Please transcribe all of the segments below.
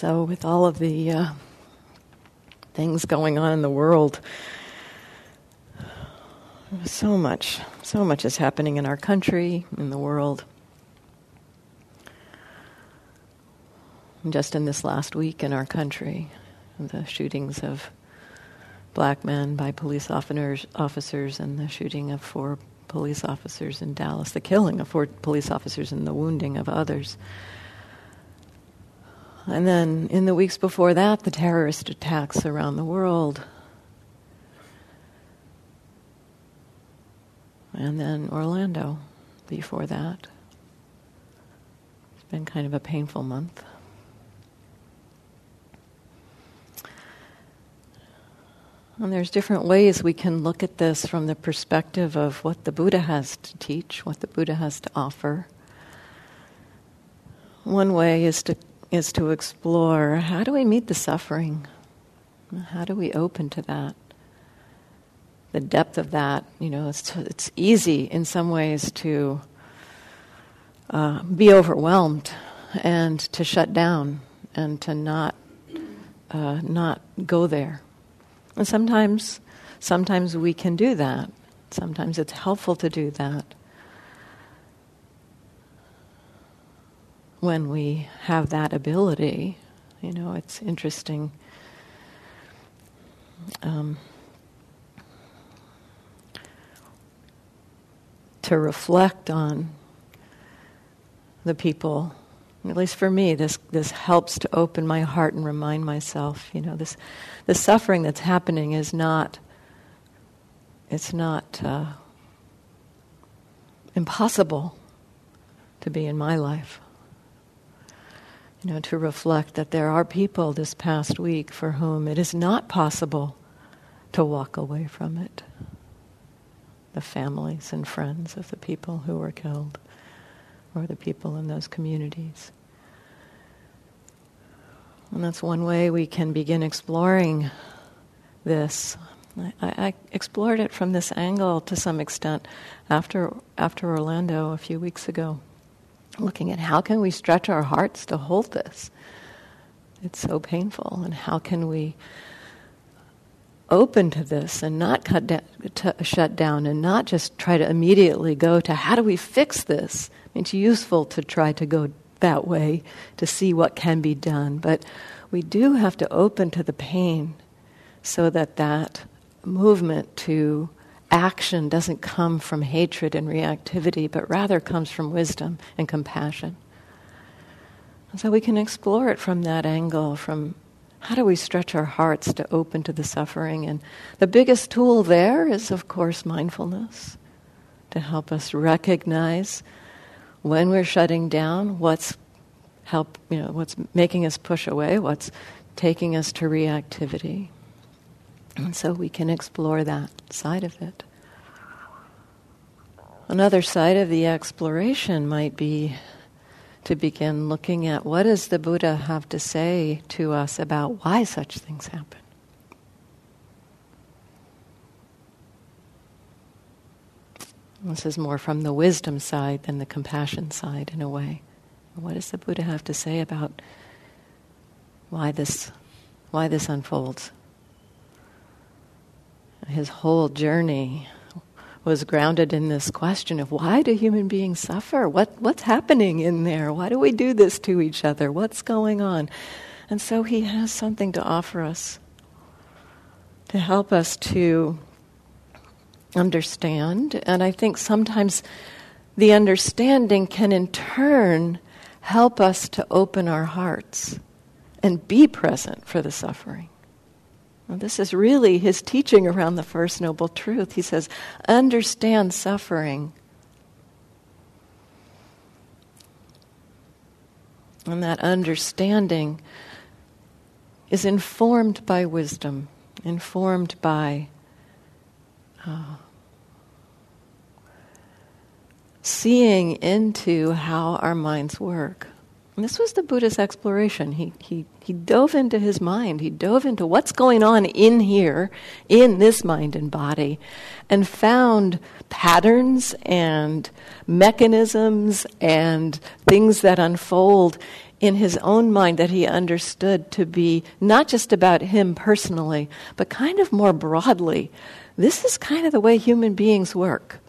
So, with all of the uh, things going on in the world, so much, so much is happening in our country, in the world. Just in this last week in our country, the shootings of black men by police officers, officers and the shooting of four police officers in Dallas, the killing of four police officers and the wounding of others. And then in the weeks before that, the terrorist attacks around the world. And then Orlando before that. It's been kind of a painful month. And there's different ways we can look at this from the perspective of what the Buddha has to teach, what the Buddha has to offer. One way is to is to explore how do we meet the suffering? How do we open to that? The depth of that, you know, it's, it's easy in some ways to uh, be overwhelmed and to shut down and to not uh, not go there. And sometimes, sometimes we can do that. Sometimes it's helpful to do that. When we have that ability. You know, it's interesting. Um, to reflect on the people. At least for me, this this helps to open my heart and remind myself, you know, this the suffering that's happening is not. It's not uh, impossible to be in my life you know, to reflect that there are people this past week for whom it is not possible to walk away from it. The families and friends of the people who were killed, or the people in those communities. And that's one way we can begin exploring this. I, I, explored it from this angle to some extent after, after Orlando a few weeks ago looking at how can we stretch our hearts to hold this. It's so painful, and how can we open to this and not cut to shut down and not just try to immediately go to how do we fix this? I mean, it's useful to try to go that way to see what can be done, but we do have to open to the pain so that that movement to action doesn't come from hatred and reactivity, but rather comes from wisdom and compassion. And so we can explore it from that angle, from how do we stretch our hearts to open to the suffering? And the biggest tool there is, of course, mindfulness to help us recognize when we're shutting down what's help you know what's making us push away what's taking us to reactivity and so we can explore that side of it. Another side of the exploration might be to begin looking at what does the Buddha have to say to us about why such things happen. This is more from the wisdom side than the compassion side, in a way. What does the Buddha have to say about why this, why this unfolds? His whole journey was grounded in this question of why do human beings suffer? What, what's happening in there? Why do we do this to each other? What's going on? And so he has something to offer us to help us to understand. And I think sometimes the understanding can in turn help us to open our hearts and be present for the suffering. Well, this is really his teaching around the First Noble Truth. He says, understand suffering. And that understanding is informed by wisdom, informed by uh, seeing into how our minds work. And this was the Buddha's exploration. He, he, he dove into his mind. He dove into what's going on in here, in this mind and body, and found patterns and mechanisms and things that unfold in his own mind that he understood to be not just about him personally, but kind of more broadly. This is kind of the way human beings work.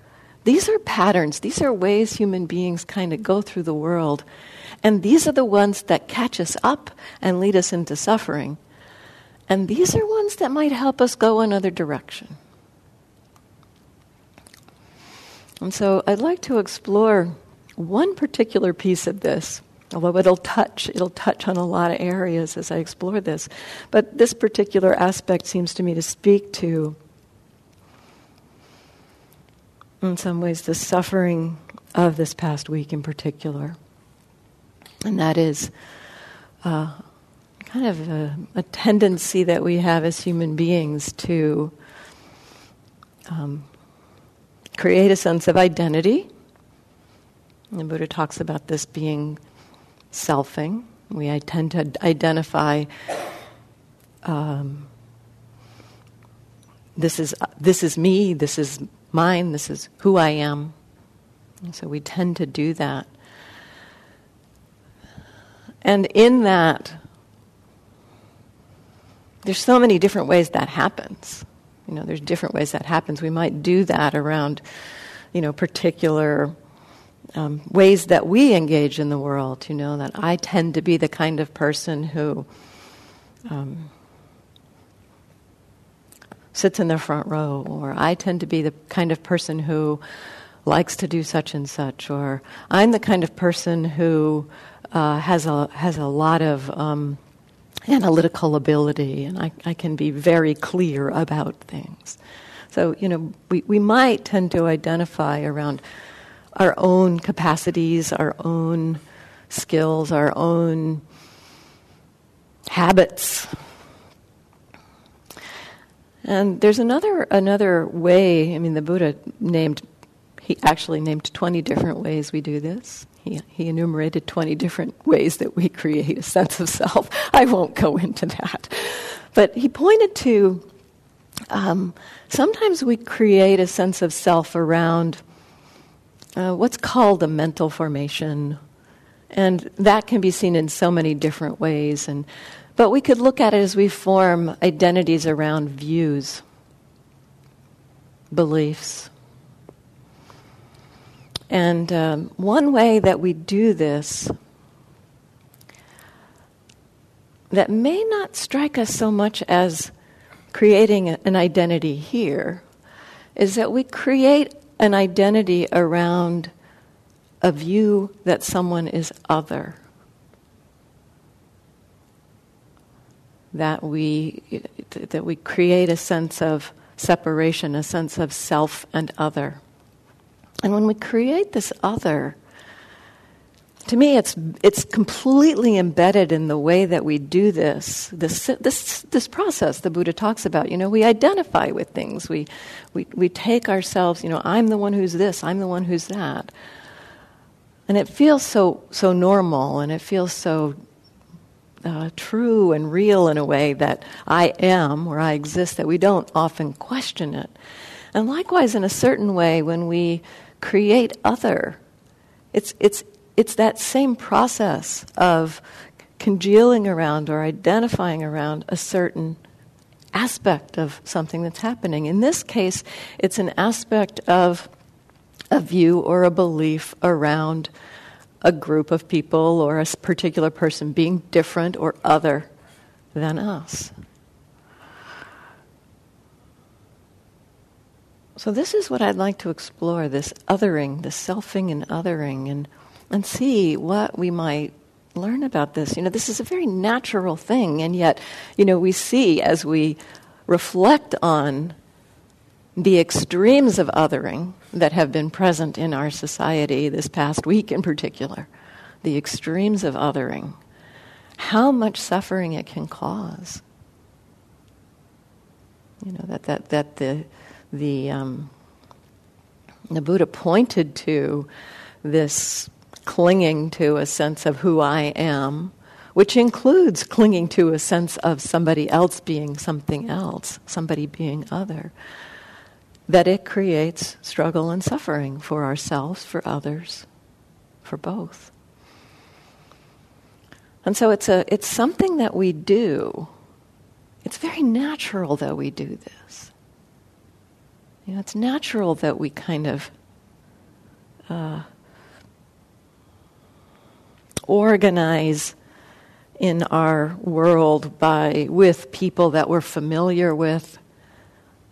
These are patterns, these are ways human beings kind of go through the world. And these are the ones that catch us up and lead us into suffering. And these are ones that might help us go another direction. And so I'd like to explore one particular piece of this, although it'll touch it'll touch on a lot of areas as I explore this. But this particular aspect seems to me to speak to in some ways the suffering of this past week in particular. And that is uh, kind of a, a, tendency that we have as human beings to um, create a sense of identity. The Buddha talks about this being selfing. We tend to identify um, this is this is me, this is mine, this is who I am. And so we tend to do that. And in that, there's so many different ways that happens. You know, there's different ways that happens. We might do that around, you know, particular um, ways that we engage in the world. You know, that I tend to be the kind of person who um, sits in the front row, or I tend to be the kind of person who likes to do such and such, or I'm the kind of person who uh, has a has a lot of um, analytical ability, and I, I can be very clear about things. So you know, we we might tend to identify around our own capacities, our own skills, our own habits. And there's another another way. I mean, the Buddha named he actually named 20 different ways we do this. He, he enumerated 20 different ways that we create a sense of self. I won't go into that. But he pointed to um, sometimes we create a sense of self around uh, what's called a mental formation. And that can be seen in so many different ways. And, but we could look at it as we form identities around views, beliefs, and um, one way that we do this that may not strike us so much as creating an identity here is that we create an identity around a view that someone is other. That we, that we create a sense of separation, a sense of self and other. And when we create this other, to me, it's, it's completely embedded in the way that we do this, this, this, this process the Buddha talks about. You know, we identify with things. We, we, we take ourselves, you know, I'm the one who's this, I'm the one who's that. And it feels so, so normal and it feels so uh, true and real in a way that I am or I exist that we don't often question it. And likewise, in a certain way, when we create other. It's, it's, it's that same process of congealing around or identifying around a certain aspect of something that's happening. In this case, it's an aspect of a view or a belief around a group of people or a particular person being different or other than us. So, this is what I'd like to explore this othering, this selfing and othering, and, and see what we might learn about this. You know, this is a very natural thing, and yet, you know, we see as we reflect on the extremes of othering that have been present in our society this past week in particular. the extremes of othering, how much suffering it can cause. You know that that that the the um, the Buddha pointed to this clinging to a sense of who I am, which includes clinging to a sense of somebody else being something else, somebody being other, that it creates struggle and suffering for ourselves, for others, for both. And so it's, a, it's something that we do. It's very natural that we do this. You know, it's natural that we kind of uh, organize in our world by with people that we're familiar with.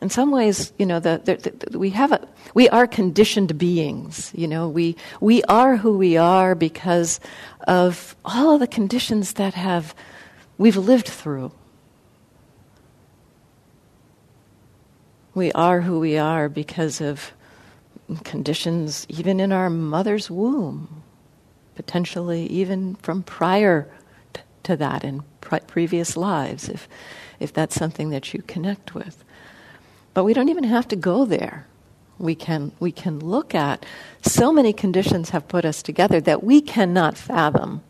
In some ways, you know, the, the, the, we have a, we are conditioned beings. You know, we we are who we are because of all of the conditions that have we've lived through. We are who we are because of conditions even in our mother's womb potentially even from prior t- to that in pre- previous lives, if, if that's something that you connect with. But we don't even have to go there. We can, we can look at so many conditions have put us together that we cannot fathom.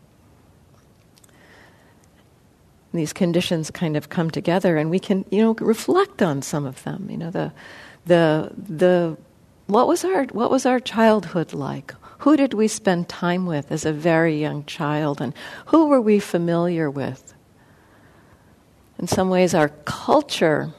These conditions kind of come together, and we can, you know, reflect on some of them. You know, the, the, the, what was our, what was our childhood like? Who did we spend time with as a very young child, and who were we familiar with? In some ways, our culture,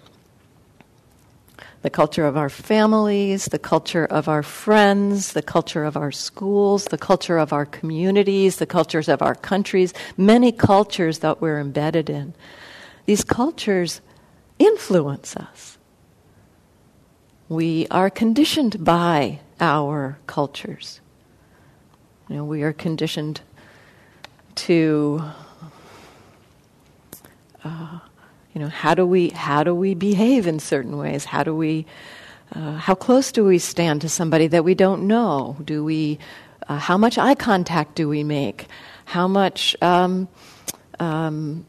the culture of our families, the culture of our friends, the culture of our schools, the culture of our communities, the cultures of our countries, many cultures that we're embedded in. These cultures influence us. We are conditioned by our cultures. You know, we are conditioned to, uh, you know, how do we how do we behave in certain ways? How do we, uh, how close do we stand to somebody that we don't know? Do we, uh, how much eye contact do we make? How much um, um,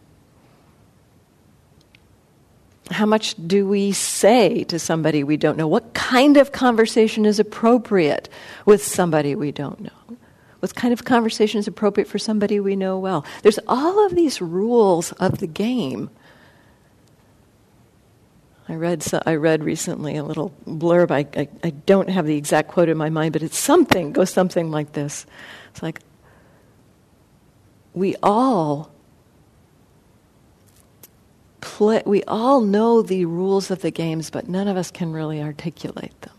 how much do we say to somebody we don't know? What kind of conversation is appropriate with somebody we don't know? What kind of conversation is appropriate for somebody we know well? There's all of these rules of the game. I read, so, I read recently a little blurb. I, I, I don't have the exact quote in my mind, but it's something, goes something like this. It's like, we all play, we all know the rules of the games, but none of us can really articulate them.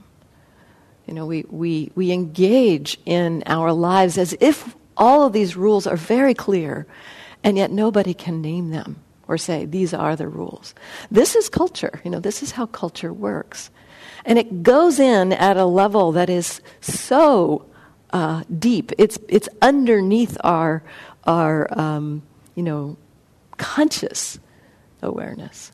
You know, we, we, we engage in our lives as if all of these rules are very clear, and yet nobody can name them or say, these are the rules. This is culture. You know, this is how culture works. And it goes in at a level that is so uh, deep. It's, it's underneath our, our um, you know, conscious awareness.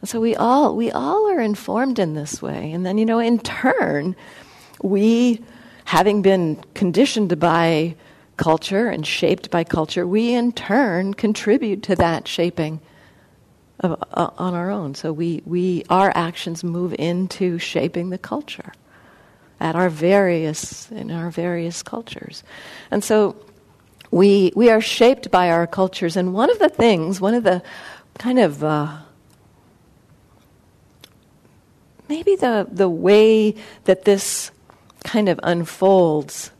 And so we all we all are informed in this way. And then, you know, in turn, we, having been conditioned by culture and shaped by culture, we in turn contribute to that shaping of, uh, on our own. So we, we our actions move into shaping the culture at our various in our various cultures. And so we we are shaped by our cultures and one of the things, one of the kind of uh, maybe the, the way that this kind of unfolds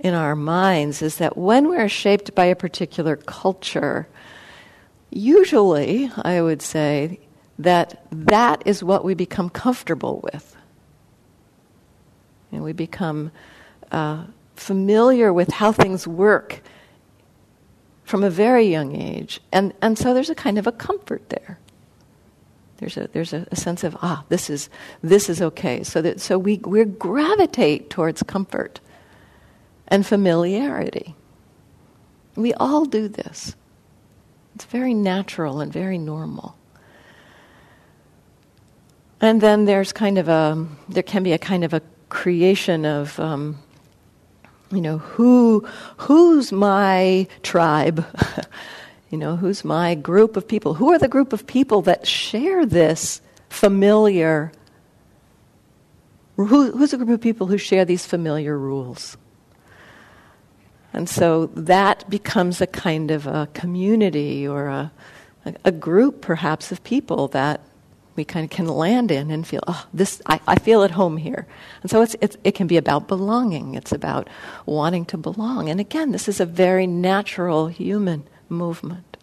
in our minds is that when we're shaped by a particular culture, usually, I would say, that that is what we become comfortable with. And we become uh, familiar with how things work from a very young age. And, and so there's a kind of a comfort there. There's a, there's a, a, sense of, ah, this is, this is okay. So, that, so we, we gravitate towards comfort and familiarity. We all do this. It's very natural and very normal. And then there's kind of a, there can be a kind of a creation of, um, you know, who, who's my tribe? you know, who's my group of people? Who are the group of people that share this familiar? Who, who's a group of people who share these familiar rules? And so that becomes a kind of a community or a, a group, perhaps, of people that we kind of can land in and feel, oh, this, I, I feel at home here. And so it's, it's, it can be about belonging. It's about wanting to belong. And again, this is a very natural human movement.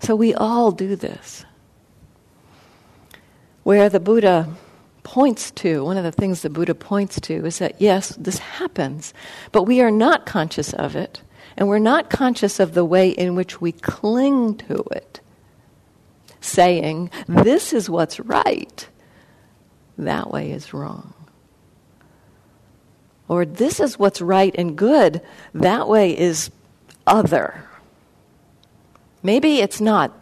So we all do this. Where the Buddha points to, one of the things the Buddha points to is that yes, this happens, but we are not conscious of it, and we're not conscious of the way in which we cling to it, saying, This is what's right, that way is wrong. Or this is what's right and good, that way is other. Maybe it's not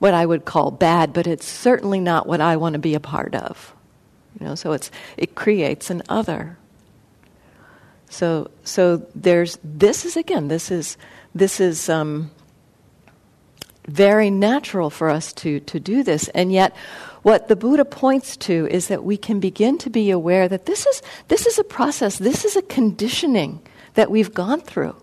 what I would call bad, but it's certainly not what I want to be a part of. You know, so it's it creates an other. So so there's this is again this is this is um, very natural for us to to do this, and yet what the Buddha points to is that we can begin to be aware that this is this is a process, this is a conditioning that we've gone through.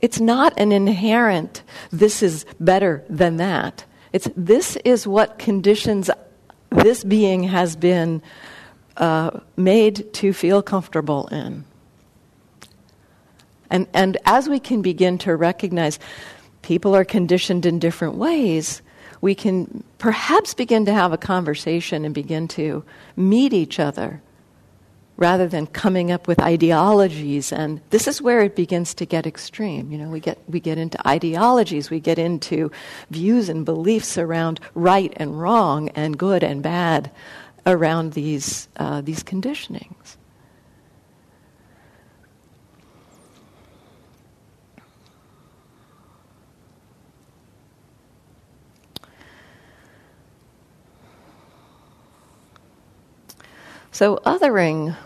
It's not an inherent, this is better than that. It's this is what conditions this being has been uh, made to feel comfortable in. And, and as we can begin to recognize people are conditioned in different ways, we can perhaps begin to have a conversation and begin to meet each other rather than coming up with ideologies. And this is where it begins to get extreme. You know we get we get into ideologies. We get into views and beliefs around right and wrong and good and bad around these uh, these conditionings. So, othering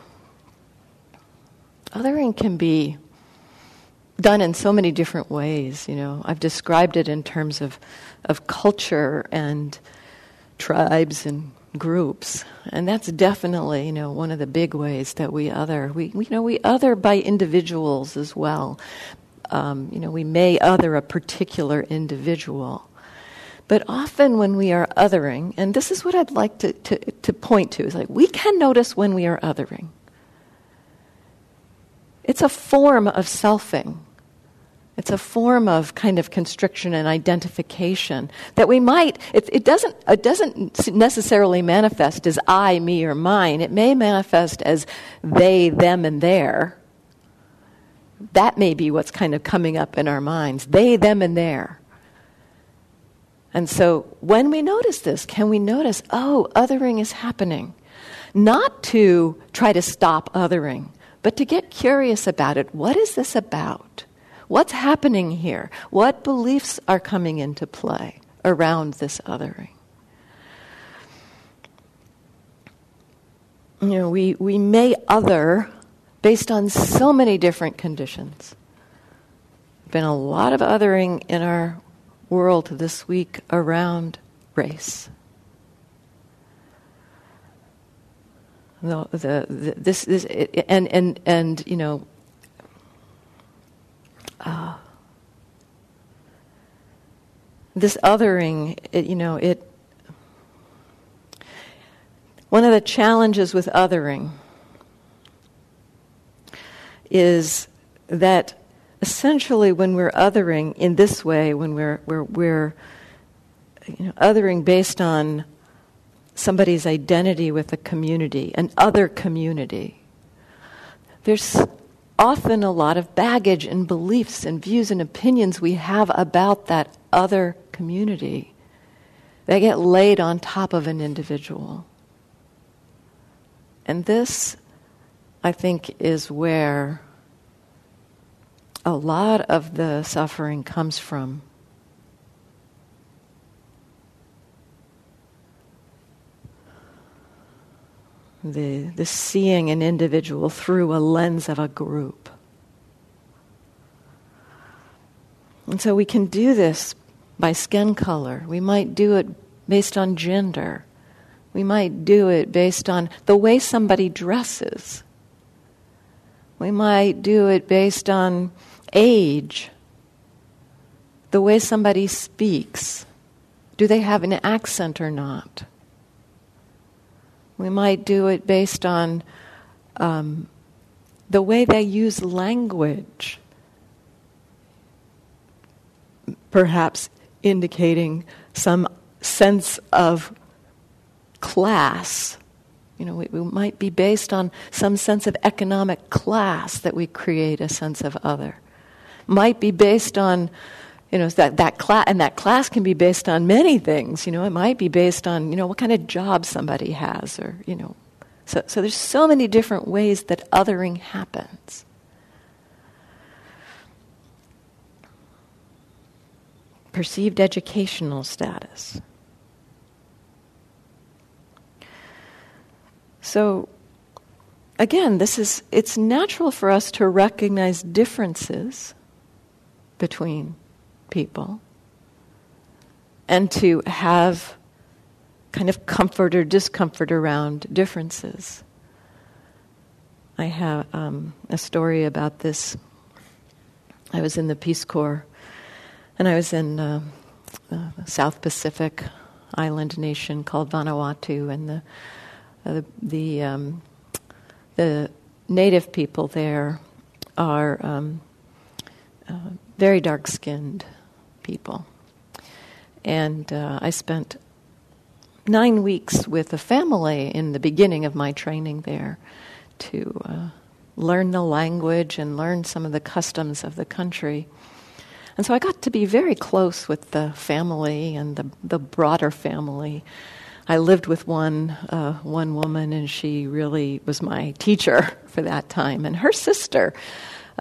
Othering can be done in so many different ways. You know, I've described it in terms of, of culture and tribes and groups, and that's definitely you know one of the big ways that we other. We you know we other by individuals as well. Um, you know, we may other a particular individual. But often when we are othering, and this is what I'd like to, to, to point to, is like we can notice when we are othering. It's a form of selfing. It's a form of kind of constriction and identification that we might, it, it, doesn't, it doesn't necessarily manifest as I, me, or mine. It may manifest as they, them, and their. That may be what's kind of coming up in our minds they, them, and their. And so when we notice this, can we notice, oh, othering is happening? Not to try to stop othering, but to get curious about it. What is this about? What's happening here? What beliefs are coming into play around this othering? You know, we, we may other based on so many different conditions. Been a lot of othering in our world this week around race. The, the, this, this and, and, and, you know, uh, this othering, it, you know, it, one of the challenges with othering is that essentially when we're othering in this way, when we're, we're, we're you know, othering based on somebody's identity with a community, an other community. There's often a lot of baggage and beliefs and views and opinions we have about that other community that get laid on top of an individual. And this, I think, is where a lot of the suffering comes from. The, the seeing an individual through a lens of a group. And so we can do this by skin color. We might do it based on gender. We might do it based on the way somebody dresses. We might do it based on age, the way somebody speaks. Do they have an accent or not? We might do it based on um, the way they use language, perhaps indicating some sense of class. You know, we, we might be based on some sense of economic class that we create a sense of other. Might be based on you know that that class and that class can be based on many things you know it might be based on you know what kind of job somebody has or you know. So so there's so many different ways that othering happens. Perceived educational status. So again this is it's natural for us to recognize differences between people and to have kind of comfort or discomfort around differences. I have um, a story about this. I was in the Peace Corps, and I was in uh, South Pacific island nation called Vanuatu, and the uh, the the, um, the, native people there are um, uh, very dark skinned people. And uh, I spent nine weeks with a family in the beginning of my training there to uh, learn the language and learn some of the customs of the country. And so I got to be very close with the family and the, the broader family. I lived with one uh, one woman, and she really was my teacher for that time. And her sister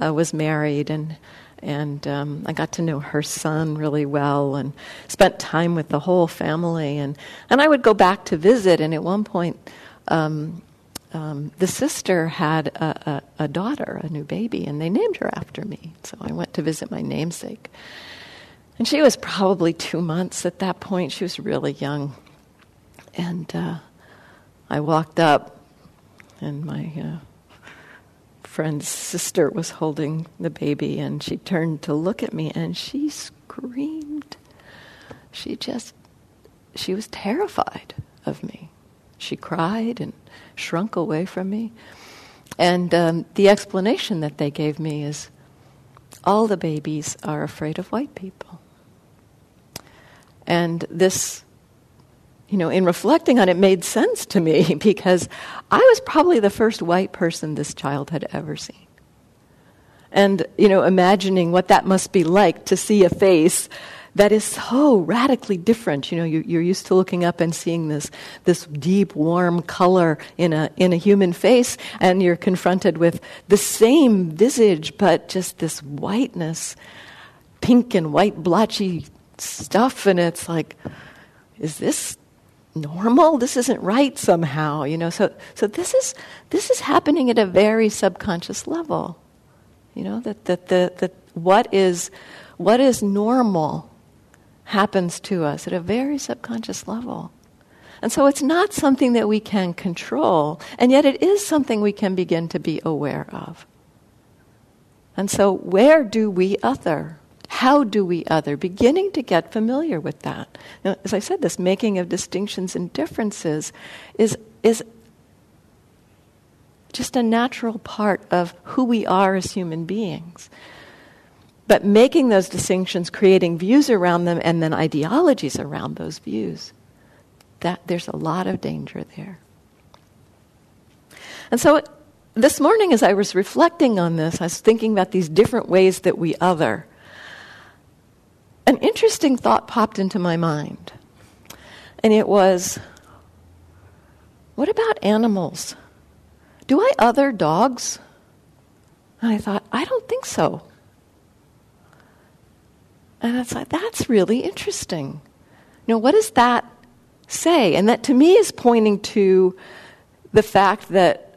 uh, was married, and and um, I got to know her son really well and spent time with the whole family. And, and I would go back to visit, and at one point, um, um, the sister had a, a, a, daughter, a new baby, and they named her after me. So I went to visit my namesake. And she was probably two months at that point. She was really young. And uh, I walked up, and my uh, friend's sister was holding the baby and she turned to look at me and she screamed. She just, she was terrified of me. She cried and shrunk away from me. And um, the explanation that they gave me is all the babies are afraid of white people. And this you know, in reflecting on it, made sense to me because I was probably the first white person this child had ever seen. And, you know, imagining what that must be like to see a face that is so radically different. You know, you, are used to looking up and seeing this, this deep, warm color in a, in a human face, and you're confronted with the same visage, but just this whiteness, pink and white blotchy stuff, and it's like, is this normal. This isn't right somehow you know? So so this is this is happening at a very subconscious level you know? That that the that what is what is normal happens to us at a very subconscious level. And so it's not something that we can control and yet it is something we can begin to be aware of. And so where do we other how do we other? Beginning to get familiar with that. Now, as I said, this making of distinctions and differences is, is just a natural part of who we are as human beings. But making those distinctions, creating views around them, and then ideologies around those views, that there's a lot of danger there. And so this morning, as I was reflecting on this, I was thinking about these different ways that we other an interesting thought popped into my mind. And it was what about animals? Do I other dogs? And I thought, I don't think so. And it's like, that's really interesting. You know, what does that say? And that to me is pointing to the fact that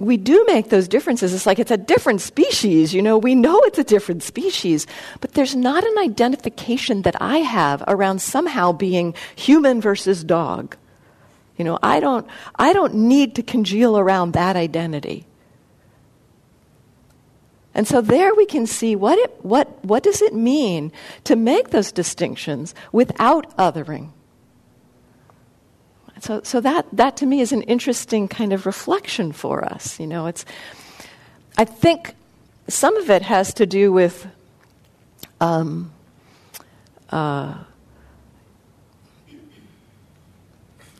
we do make those differences. It's like it's a different species, you know, we know it's a different species, but there's not an identification that I have around somehow being human versus dog. You know, I don't, I don't need to congeal around that identity. And so there we can see what, it, what, what does it mean to make those distinctions without othering. So, so that, that to me is an interesting kind of reflection for us. You know, it's, I think some of it has to do with um, uh,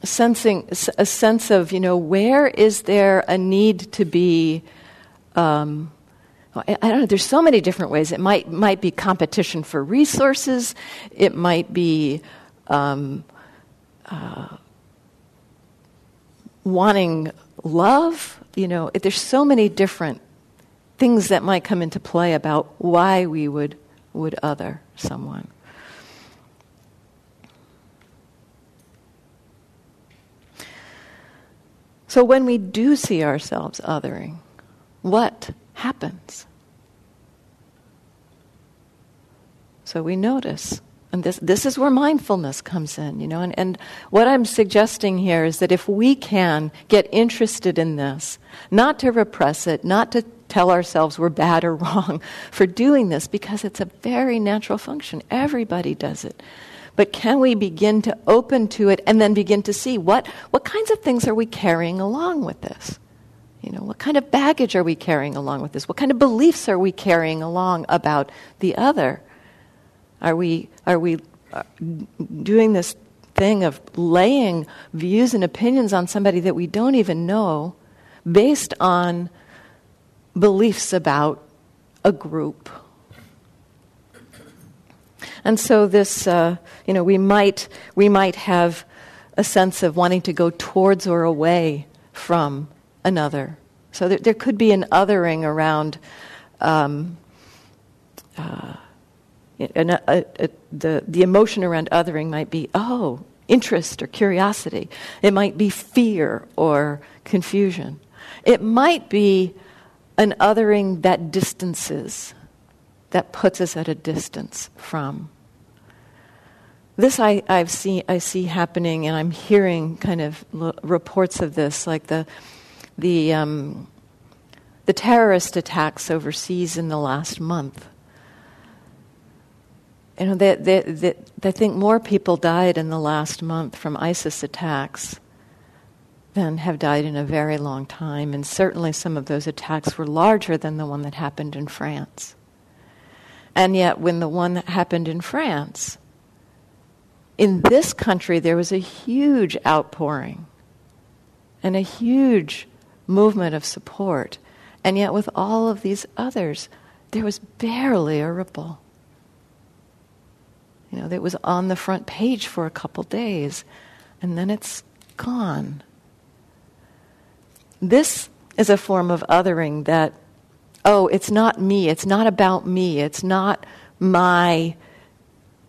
sensing a sense of you know where is there a need to be um, I, don't know there's so many different ways it might might be competition for resources it might be um, uh, wanting love. You know, there's so many different things that might come into play about why we would, would other someone. So when we do see ourselves othering, what happens? So we notice. And this, this is where mindfulness comes in, you know. And, and what I'm suggesting here is that if we can get interested in this, not to repress it, not to tell ourselves we're bad or wrong for doing this, because it's a very natural function. Everybody does it. But can we begin to open to it and then begin to see what, what kinds of things are we carrying along with this? You know, what kind of baggage are we carrying along with this? What kind of beliefs are we carrying along about the other? Are we, are we uh, doing this thing of laying views and opinions on somebody that we don't even know based on beliefs about a group? And so this, uh, you know, we might, we might have a sense of wanting to go towards or away from another. So there, there could be an othering around um, uh, and a, a, a, the, the emotion around othering might be, oh, interest or curiosity. It might be fear or confusion. It might be an othering that distances, that puts us at a distance from. This I, I've seen, I see happening, and I'm hearing kind of l- reports of this, like the, the, um, the terrorist attacks overseas in the last month you know, they, they, they, I think more people died in the last month from ISIS attacks than have died in a very long time. And certainly some of those attacks were larger than the one that happened in France. And yet, when the one that happened in France, in this country, there was a huge outpouring and a huge movement of support. And yet, with all of these others, there was barely a ripple. You know, that was on the front page for a couple days, and then it's gone. This is a form of othering that, oh, it's not me, it's not about me, it's not my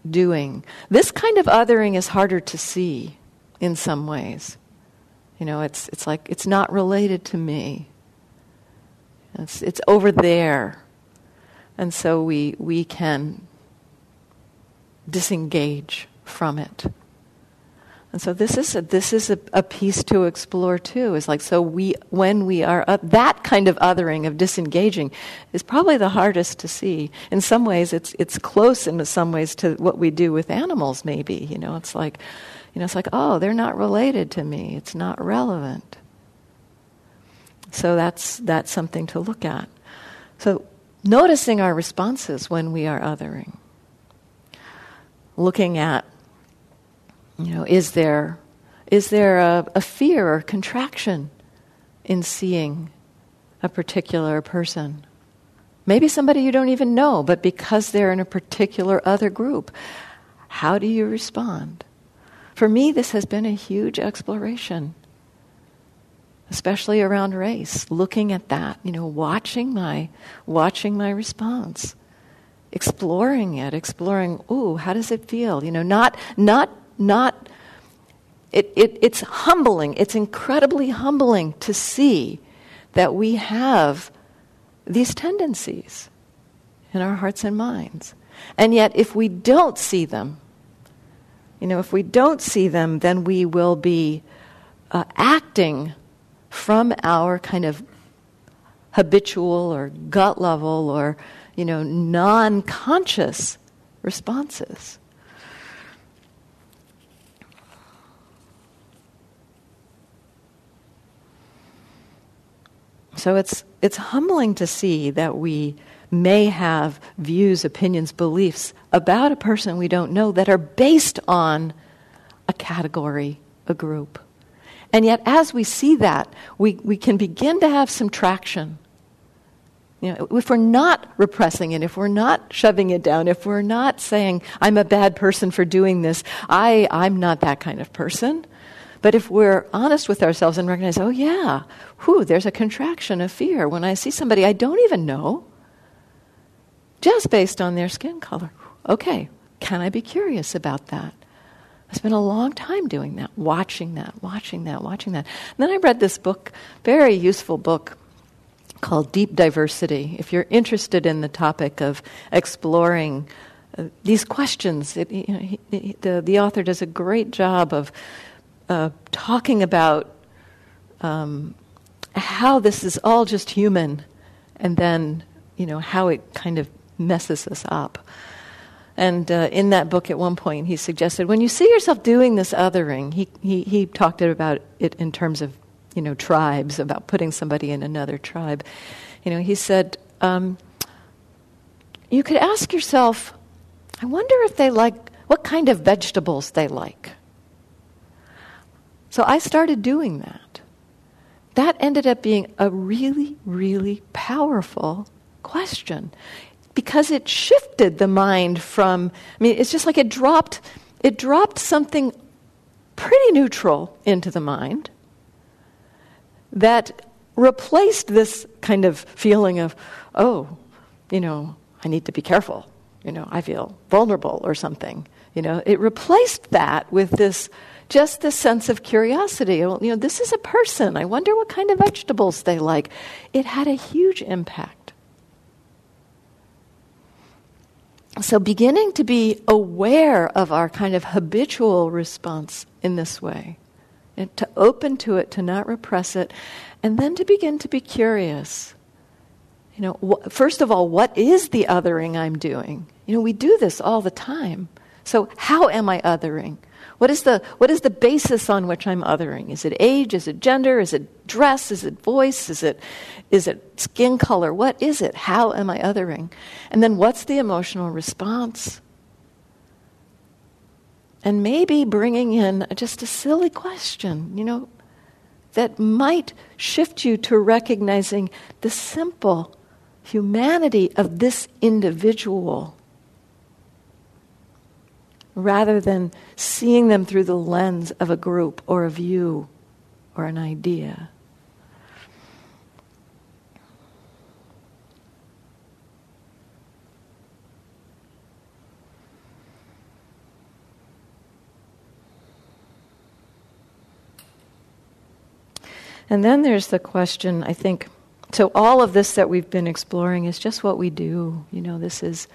doing. This kind of othering is harder to see in some ways. You know, it's, it's like it's not related to me. It's, it's over there. And so we, we can disengage from it. And so this is a, this is a, a, piece to explore too. Is like so we when we are uh, that kind of othering of disengaging is probably the hardest to see. In some ways, it's it's close in some ways to what we do with animals. Maybe you know it's like you know it's like oh they're not related to me. It's not relevant. So that's that's something to look at. So noticing our responses when we are othering looking at, you know, is there, is there a, a fear or contraction in seeing a particular person? Maybe somebody you don't even know, but because they're in a particular other group, how do you respond? For me, this has been a huge exploration, especially around race, looking at that, you know, watching my, watching my response exploring it, exploring, ooh, how does it feel? You know, not, not, not it, it, it's humbling, it's incredibly humbling to see that we have these tendencies in our hearts and minds. And yet, if we don't see them, you know, if we don't see them, then we will be uh, acting from our kind of habitual or gut level or, you know, non conscious responses. So it's, it's humbling to see that we may have views, opinions, beliefs about a person we don't know that are based on a category, a group. And yet, as we see that, we, we can begin to have some traction. You know, if we're not repressing it, if we're not shoving it down, if we're not saying, I'm a bad person for doing this, I, I'm not that kind of person, but if we're honest with ourselves and recognize, oh, yeah, whew, there's a contraction of fear when I see somebody I don't even know, just based on their skin color. Okay, can I be curious about that? I spent a long time doing that, watching that, watching that, watching that. And then I read this book, very useful book called Deep Diversity. If you're interested in the topic of exploring uh, these questions, it, you know, he, he, the, the author does a great job of uh, talking about um, how this is all just human, and then you know how it kind of messes us up. And uh, in that book, at one point, he suggested when you see yourself doing this othering, he, he, he talked about it in terms of you know tribes, about putting somebody in another tribe. You know, he said um, you could ask yourself, I wonder if they like what kind of vegetables they like. So I started doing that. That ended up being a really, really powerful question because it shifted the mind from, I mean, it's just like it dropped, it dropped something pretty neutral into the mind that replaced this kind of feeling of, oh, you know, I need to be careful. You know, I feel vulnerable or something. You know, it replaced that with this just this sense of curiosity. Well, you know, this is a person. I wonder what kind of vegetables they like. It had a huge impact. So, beginning to be aware of our kind of habitual response in this way, and to open to it, to not repress it, and then to begin to be curious. You know, wh- first of all, what is the othering I'm doing? You know, we do this all the time. So, how am I othering? What is, the, what is the basis on which I'm othering? Is it age? Is it gender? Is it dress? Is it voice? Is it, is it skin color? What is it? How am I othering? And then what's the emotional response? And maybe bringing in just a silly question, you know, that might shift you to recognizing the simple humanity of this individual rather than seeing them through the lens of a group or a view or an idea. And then there's the question, I think, so all of this that we've been exploring is just what we do. You know, this is,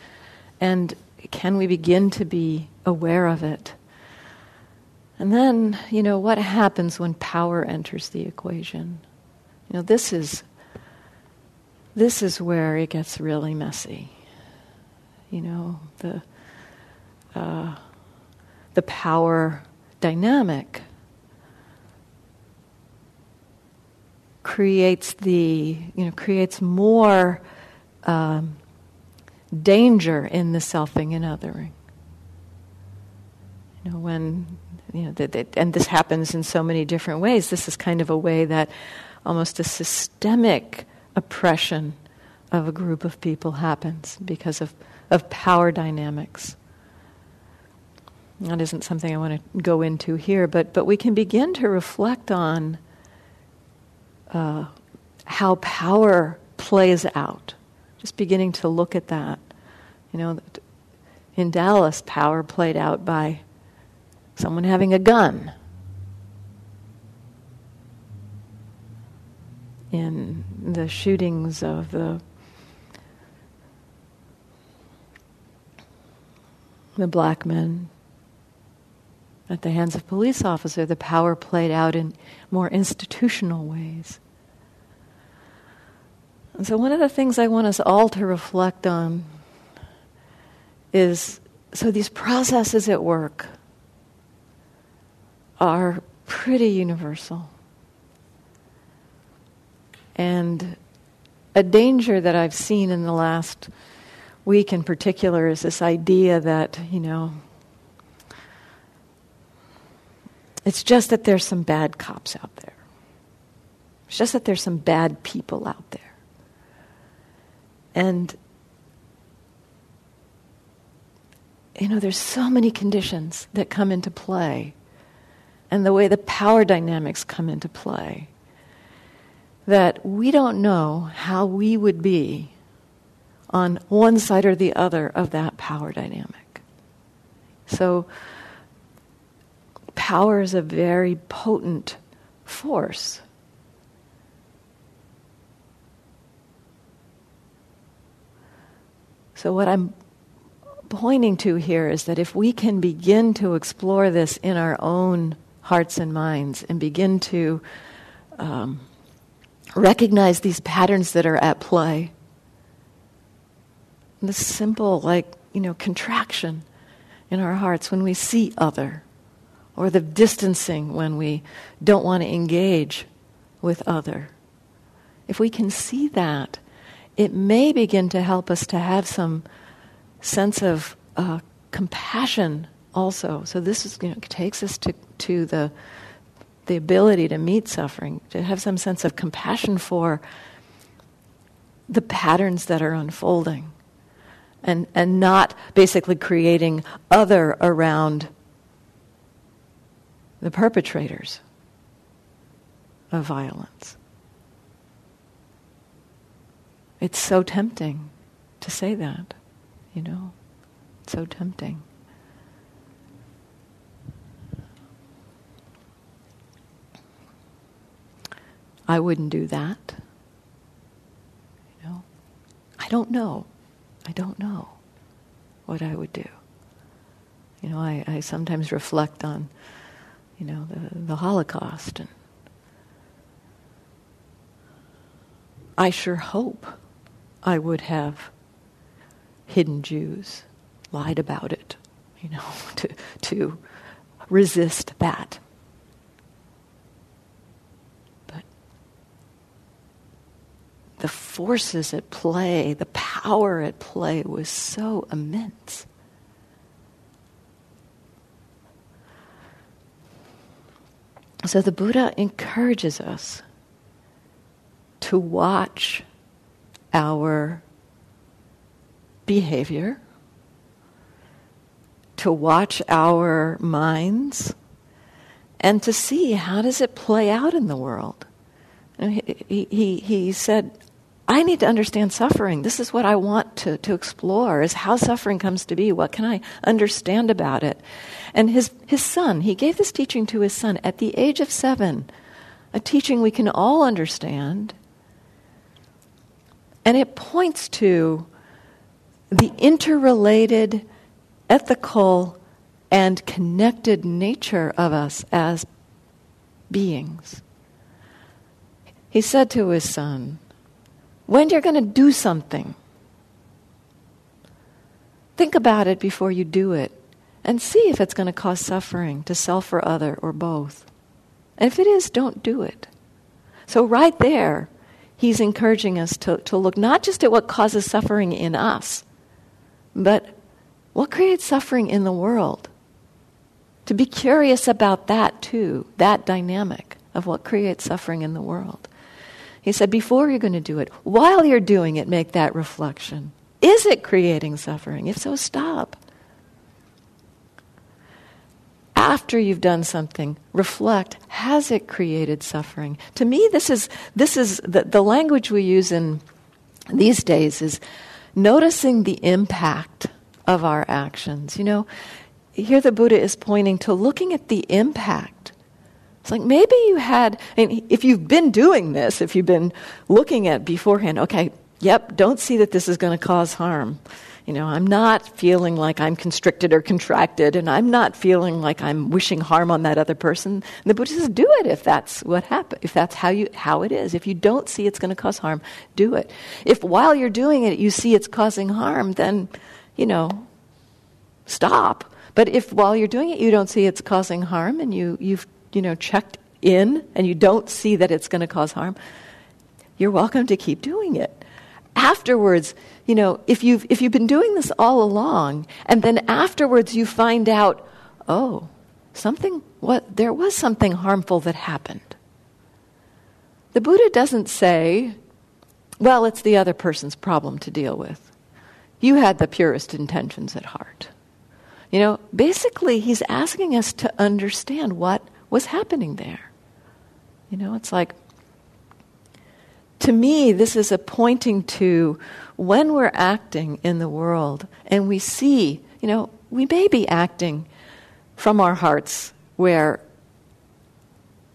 and can we begin to be aware of it? And then, you know, what happens when power enters the equation? You know, this is this is where it gets really messy. You know, the uh, the power dynamic creates the you know creates more um, danger in the selfing and othering. You know, when, you know, that, that, and this happens in so many different ways. This is kind of a way that almost a systemic oppression of a group of people happens because of, of power dynamics. That isn't something I want to go into here, but, but we can begin to reflect on uh, how power plays out. Just beginning to look at that. You know, in Dallas, power played out by someone having a gun. In the shootings of the the black men at the hands of police officer, the power played out in more institutional ways. And so, one of the things I want us all to reflect on is so these processes at work are pretty universal. And a danger that I've seen in the last week in particular is this idea that, you know, it's just that there's some bad cops out there. It's just that there's some bad people out there. And, you know, there's so many conditions that come into play, and the way the power dynamics come into play, that we don't know how we would be on one side or the other of that power dynamic. So, power is a very potent force. So, what I'm pointing to here is that if we can begin to explore this in our own hearts and minds and begin to um, recognize these patterns that are at play, the simple, like, you know, contraction in our hearts when we see other, or the distancing when we don't want to engage with other. If we can see that, it may begin to help us to have some sense of uh, compassion also. So this is, you know, takes us to, to the, the ability to meet suffering, to have some sense of compassion for the patterns that are unfolding and, and not basically creating other around the perpetrators of violence. It's so tempting to say that, you know, it's so tempting. I wouldn't do that. You know, I don't know. I don't know what I would do. You know, I, I sometimes reflect on, you know, the, the Holocaust and I sure hope I would have hidden Jews, lied about it, you know, to, to resist that. But the forces at play, the power at play was so immense. So the Buddha encourages us to watch our behavior, to watch our minds, and to see how does it play out in the world. He, he, he said, I need to understand suffering. This is what I want to, to explore is how suffering comes to be. What can I understand about it? And his, his son, he gave this teaching to his son at the age of seven, a teaching we can all understand. And it points to the interrelated, ethical, and connected nature of us as beings. He said to his son, when you're going to do something, think about it before you do it and see if it's going to cause suffering to self or other or both. And if it is, don't do it. So, right there, he's encouraging us to, to look not just at what causes suffering in us, but what creates suffering in the world. To be curious about that too, that dynamic of what creates suffering in the world. He said, before you're going to do it, while you're doing it, make that reflection. Is it creating suffering? If so, stop. After you've done something, reflect has it created suffering? To me, this is, this is the, the language we use in these days is noticing the impact of our actions. You know, here the Buddha is pointing to looking at the impact It's like maybe you had, and if you've been doing this, if you've been looking at beforehand, okay, yep, don't see that this is going to cause harm. You know, I'm not feeling like I'm constricted or contracted, and I'm not feeling like I'm wishing harm on that other person. And the Buddha says, do it if that's what happened, if that's how you how it is. If you don't see it's going to cause harm, do it. If while you're doing it you see it's causing harm, then, you know, stop. But if while you're doing it you don't see it's causing harm and you you've you know checked in and you don't see that it's going to cause harm, you're welcome to keep doing it. Afterwards, you know, if you've, if you've been doing this all along, and then afterwards you find out, oh, something, what, there was something harmful that happened. The Buddha doesn't say, well, it's the other person's problem to deal with. You had the purest intentions at heart. You know, basically, he's asking us to understand what was happening there. You know, it's like, to me, this is a pointing to when we're acting in the world and we see, you know, we may be acting from our hearts where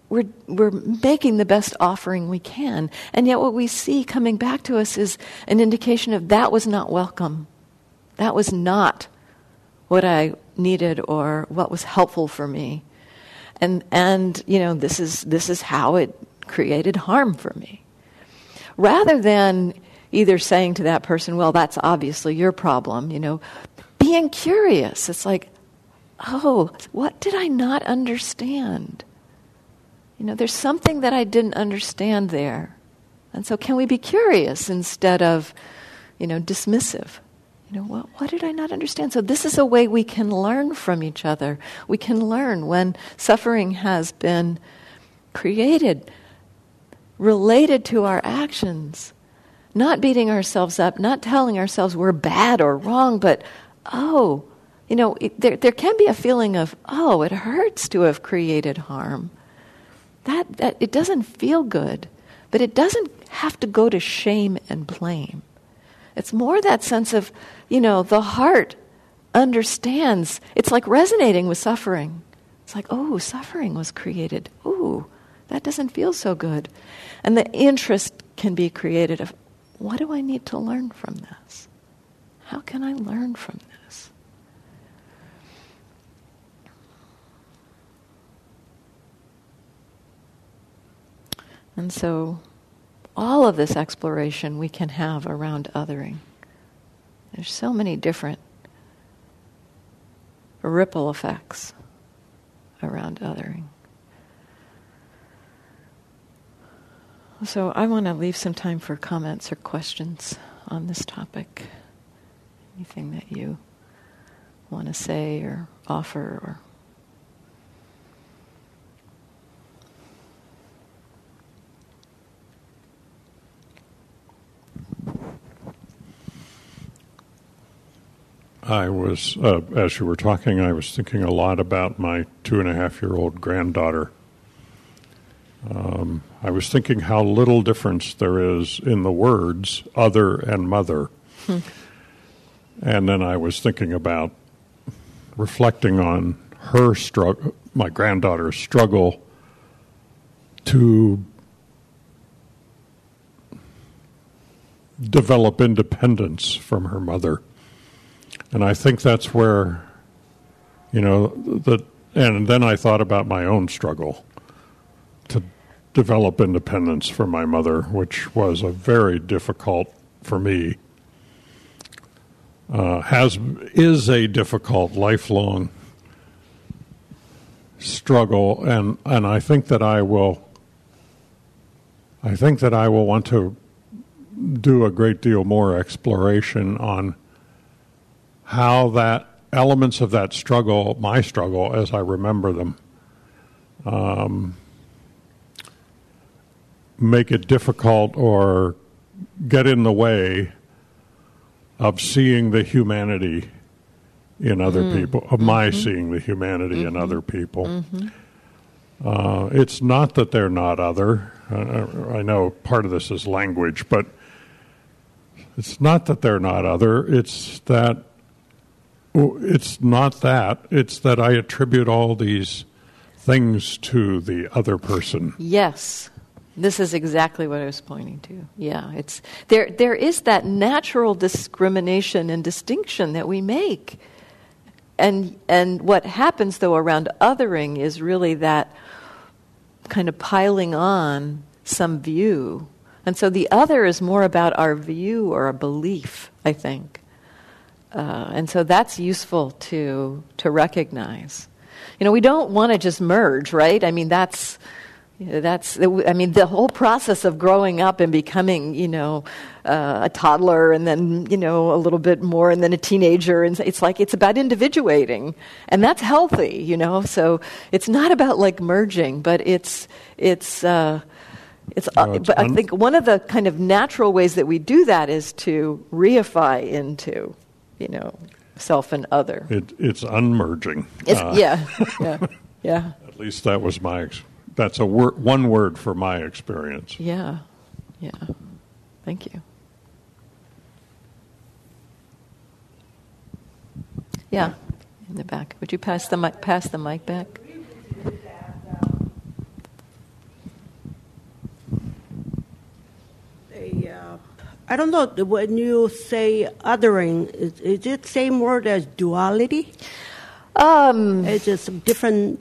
we're, we're making the best offering we can. And yet, what we see coming back to us is an indication of that was not welcome. That was not what I needed or what was helpful for me. And, and you know, this is, this is how it created harm for me. Rather than either saying to that person, well, that's obviously your problem, you know, being curious. It's like, oh, what did I not understand? You know, there's something that I didn't understand there. And so, can we be curious instead of, you know, dismissive? You know, what, what did I not understand? So, this is a way we can learn from each other. We can learn when suffering has been created, related to our actions not beating ourselves up, not telling ourselves we're bad or wrong, but, oh, you know, it, there, there can be a feeling of, oh, it hurts to have created harm. That, that, it doesn't feel good, but it doesn't have to go to shame and blame. It's more that sense of, you know, the heart understands. It's like resonating with suffering. It's like, oh, suffering was created. Ooh, that doesn't feel so good. And the interest can be created of, what do I need to learn from this? How can I learn from this? And so, all of this exploration we can have around othering. There's so many different ripple effects around othering. So I want to leave some time for comments or questions on this topic. Anything that you want to say or offer or I was, uh, as you were talking, I was thinking a lot about my two and a half year old granddaughter. Um, I was thinking how little difference there is in the words other and mother. Hmm. And then I was thinking about reflecting on her struggle, my granddaughter's struggle to develop independence from her mother. And I think that's where, you know, that, and then I thought about my own struggle to develop independence from my mother, which was a very difficult for me. Uh, has is a difficult lifelong struggle, and and I think that I will. I think that I will want to do a great deal more exploration on how that elements of that struggle, my struggle, as I remember them, um, make it difficult or get in the way of seeing the humanity in other mm. people, of mm-hmm. my seeing the humanity mm-hmm. in other people. Mm-hmm. Uh, it's not that they're not other. Uh, I know part of this is language, but it's not that they're not other. It's that it's not that. It's that I attribute all these things to the other person. Yes. This is exactly what I was pointing to. Yeah, it's there there is that natural discrimination and distinction that we make. And and what happens though around othering is really that kind of piling on some view. And so the other is more about our view or a belief, I think. Uh, and so that's useful to to recognize. You know, we don't want to just merge, right? I mean, that's that's I mean the whole process of growing up and becoming you know uh, a toddler and then you know a little bit more and then a teenager and it's like it's about individuating and that's healthy you know so it's not about like merging but it's it's uh, it's, uh, it's but un- I think one of the kind of natural ways that we do that is to reify into you know self and other. It, it's unmerging. It's, uh, yeah, yeah, yeah. At least that was my. That's a word, one word for my experience. Yeah, yeah. Thank you. Yeah, in the back. Would you pass the mic? Pass the mic back. I don't know when you say othering, is, is it the same word as duality? Um, it's just different.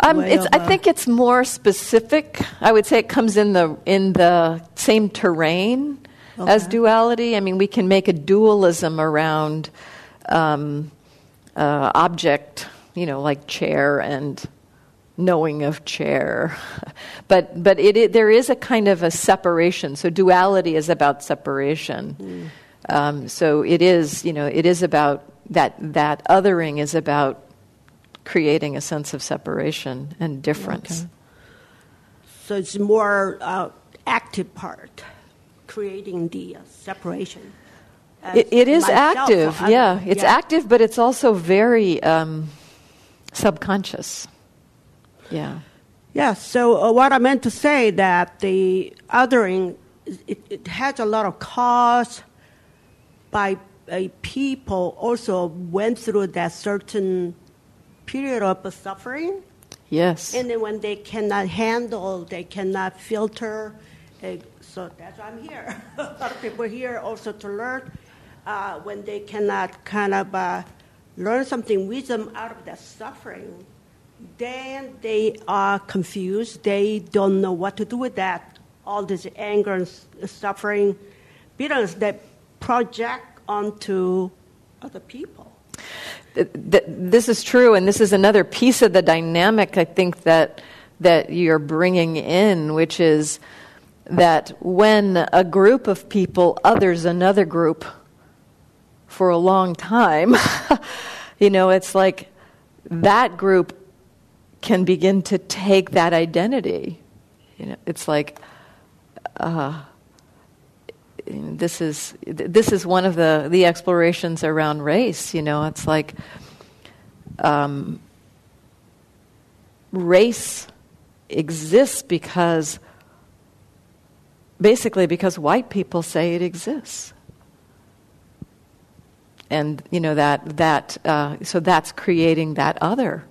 Um, it's, I think it's more specific. I would say it comes in the in the same terrain okay. as duality. I mean, we can make a dualism around um, uh, object, you know, like chair and knowing of chair. but but it, it, there is a kind of a separation. So duality is about separation. Mm. Um, so it is, you know, it is about that that othering is about creating a sense of separation and difference. Okay. So it's more uh, active part, creating the uh, separation. It, it is active, yeah. It's yeah. active, but it's also very um, subconscious. Yeah. Yeah. So uh, what I meant to say that the othering it, it has a lot of cause by uh, people also went through that certain period of suffering. Yes. And then when they cannot handle, they cannot filter. Uh, so that's why I'm here. a lot of people here also to learn uh, when they cannot kind of uh, learn something wisdom out of that suffering then they are confused. They don't know what to do with that. All this anger and suffering, bitterness that project onto other people. This is true, and this is another piece of the dynamic I think that that you're bringing in, which is that when a group of people others another group for a long time, you know, it's like that group can begin to take that identity. You know, it's like uh, this is this is one of the the explorations around race. You know, it's like um, race exists because basically because white people say it exists and you know that that uh, so that's creating that other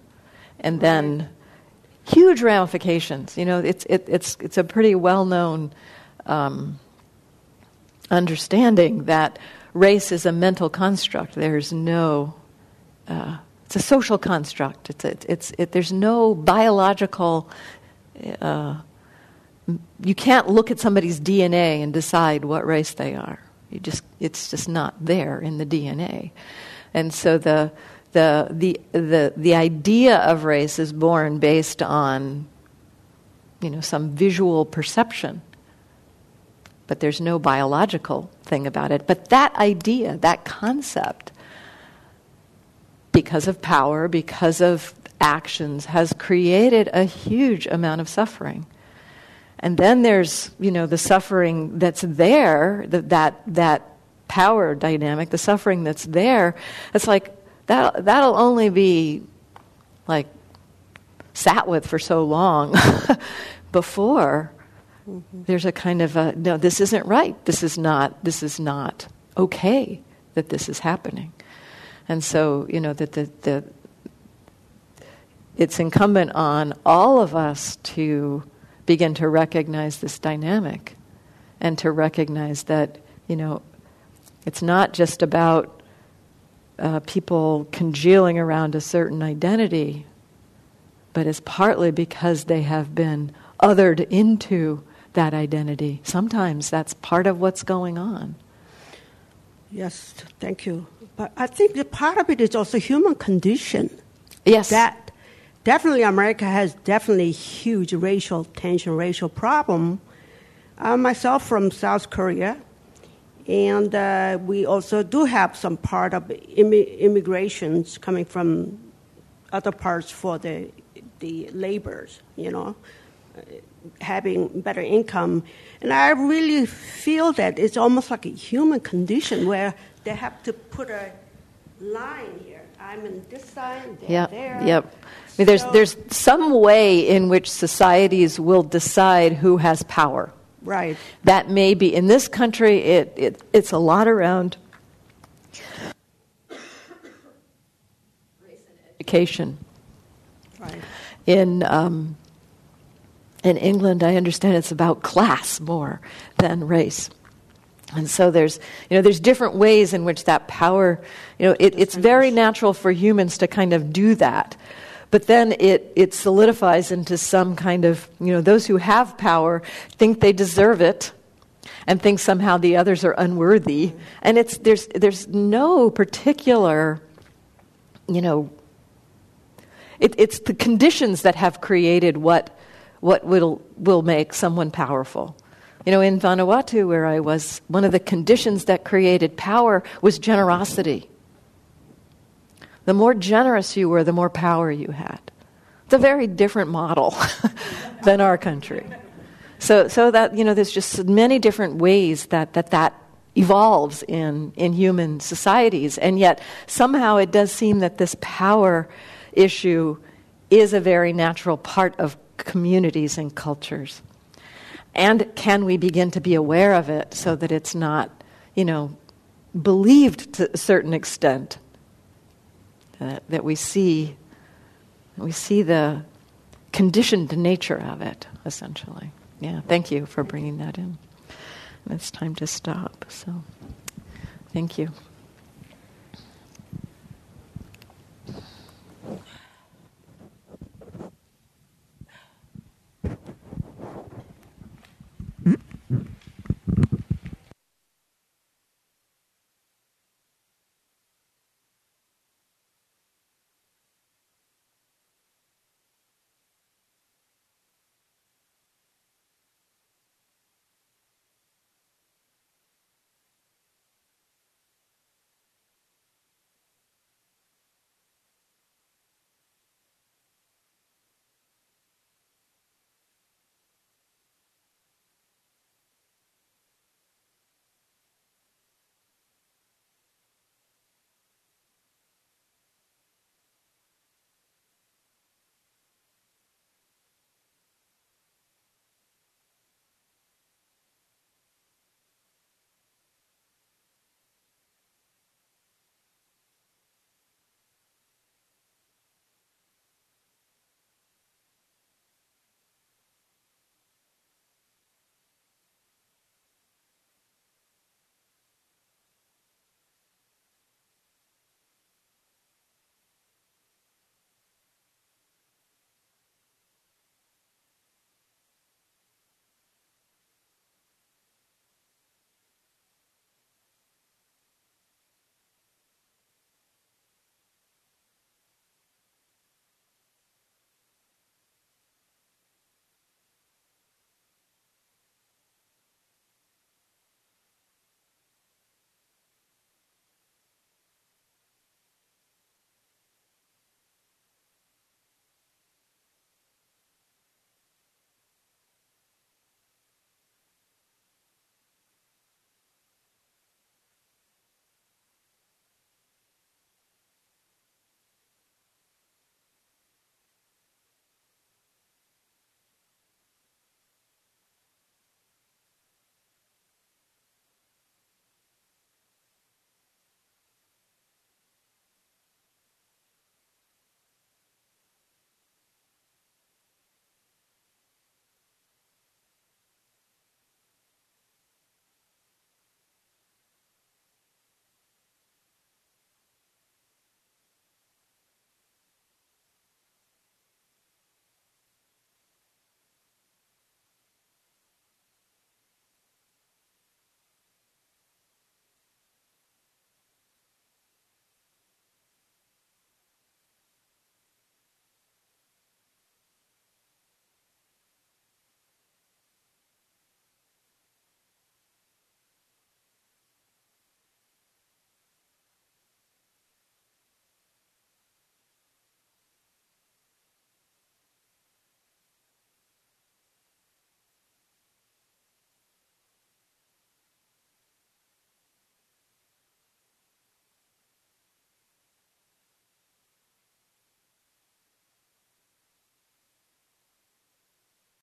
and then huge ramifications. You know, it's it, it's it's a pretty well known um, understanding that race is a mental construct. There's no uh, it's a social construct. It's it's, it's it, there's no biological. Uh, you can't look at somebody's DNA and decide what race they are. You just it's just not there in the DNA, and so the the, the, the, the idea of race is born based on you know, some visual perception. But there's no biological thing about it. But that idea, that concept, because of power, because of actions, has created a huge amount of suffering. And then there's, you know, the suffering that's there, the, that, that power dynamic, the suffering that's there. It's like, that that'll only be like sat with for so long before mm-hmm. there's a kind of a no this isn't right this is not this is not okay that this is happening and so you know that the, the it's incumbent on all of us to begin to recognize this dynamic and to recognize that, you know, it's not just about uh, people congealing around a certain identity, but it's partly because they have been othered into that identity. Sometimes that's part of what's going on. Yes, thank you. But I think the part of it is also human condition. Yes. That definitely America has definitely huge racial tension, racial problem. Uh, myself from South Korea, and uh, we also do have some part of immi- immigrations coming from other parts for the the laborers, you know, uh, having better income. And I really feel that it's almost like a human condition where they have to put a line here. I'm in this side, they're Yep, there. yep. I mean, there's, So- there's some way in which societies will decide who has power. Right. That may be, in this country, it, it, it's a lot around race and education. Right. In, um, in England, I understand it's about class more than race. And so there's, you know, there's different ways in which that power, you know, it, it's very natural for humans to kind of do that. But then it, it solidifies into some kind of, you know, those who have power think they deserve it and think somehow the others are unworthy. And it's, there's, there's no particular, you know, it, it's the conditions that have created what, what will, will make someone powerful. You know, in Vanuatu, where I was, one of the conditions that created power was generosity. The more generous you were, the more power you had. It's a very different model than our country. So, so that, you know, there's just many different ways that that, that evolves in, in human societies. And yet, somehow, it does seem that this power issue is a very natural part of communities and cultures. And can we begin to be aware of it so that it's not, you know, believed to a certain extent? That, that we see, we see the conditioned nature of it, essentially. Yeah, thank you for bringing that in. It's time to stop, so thank you.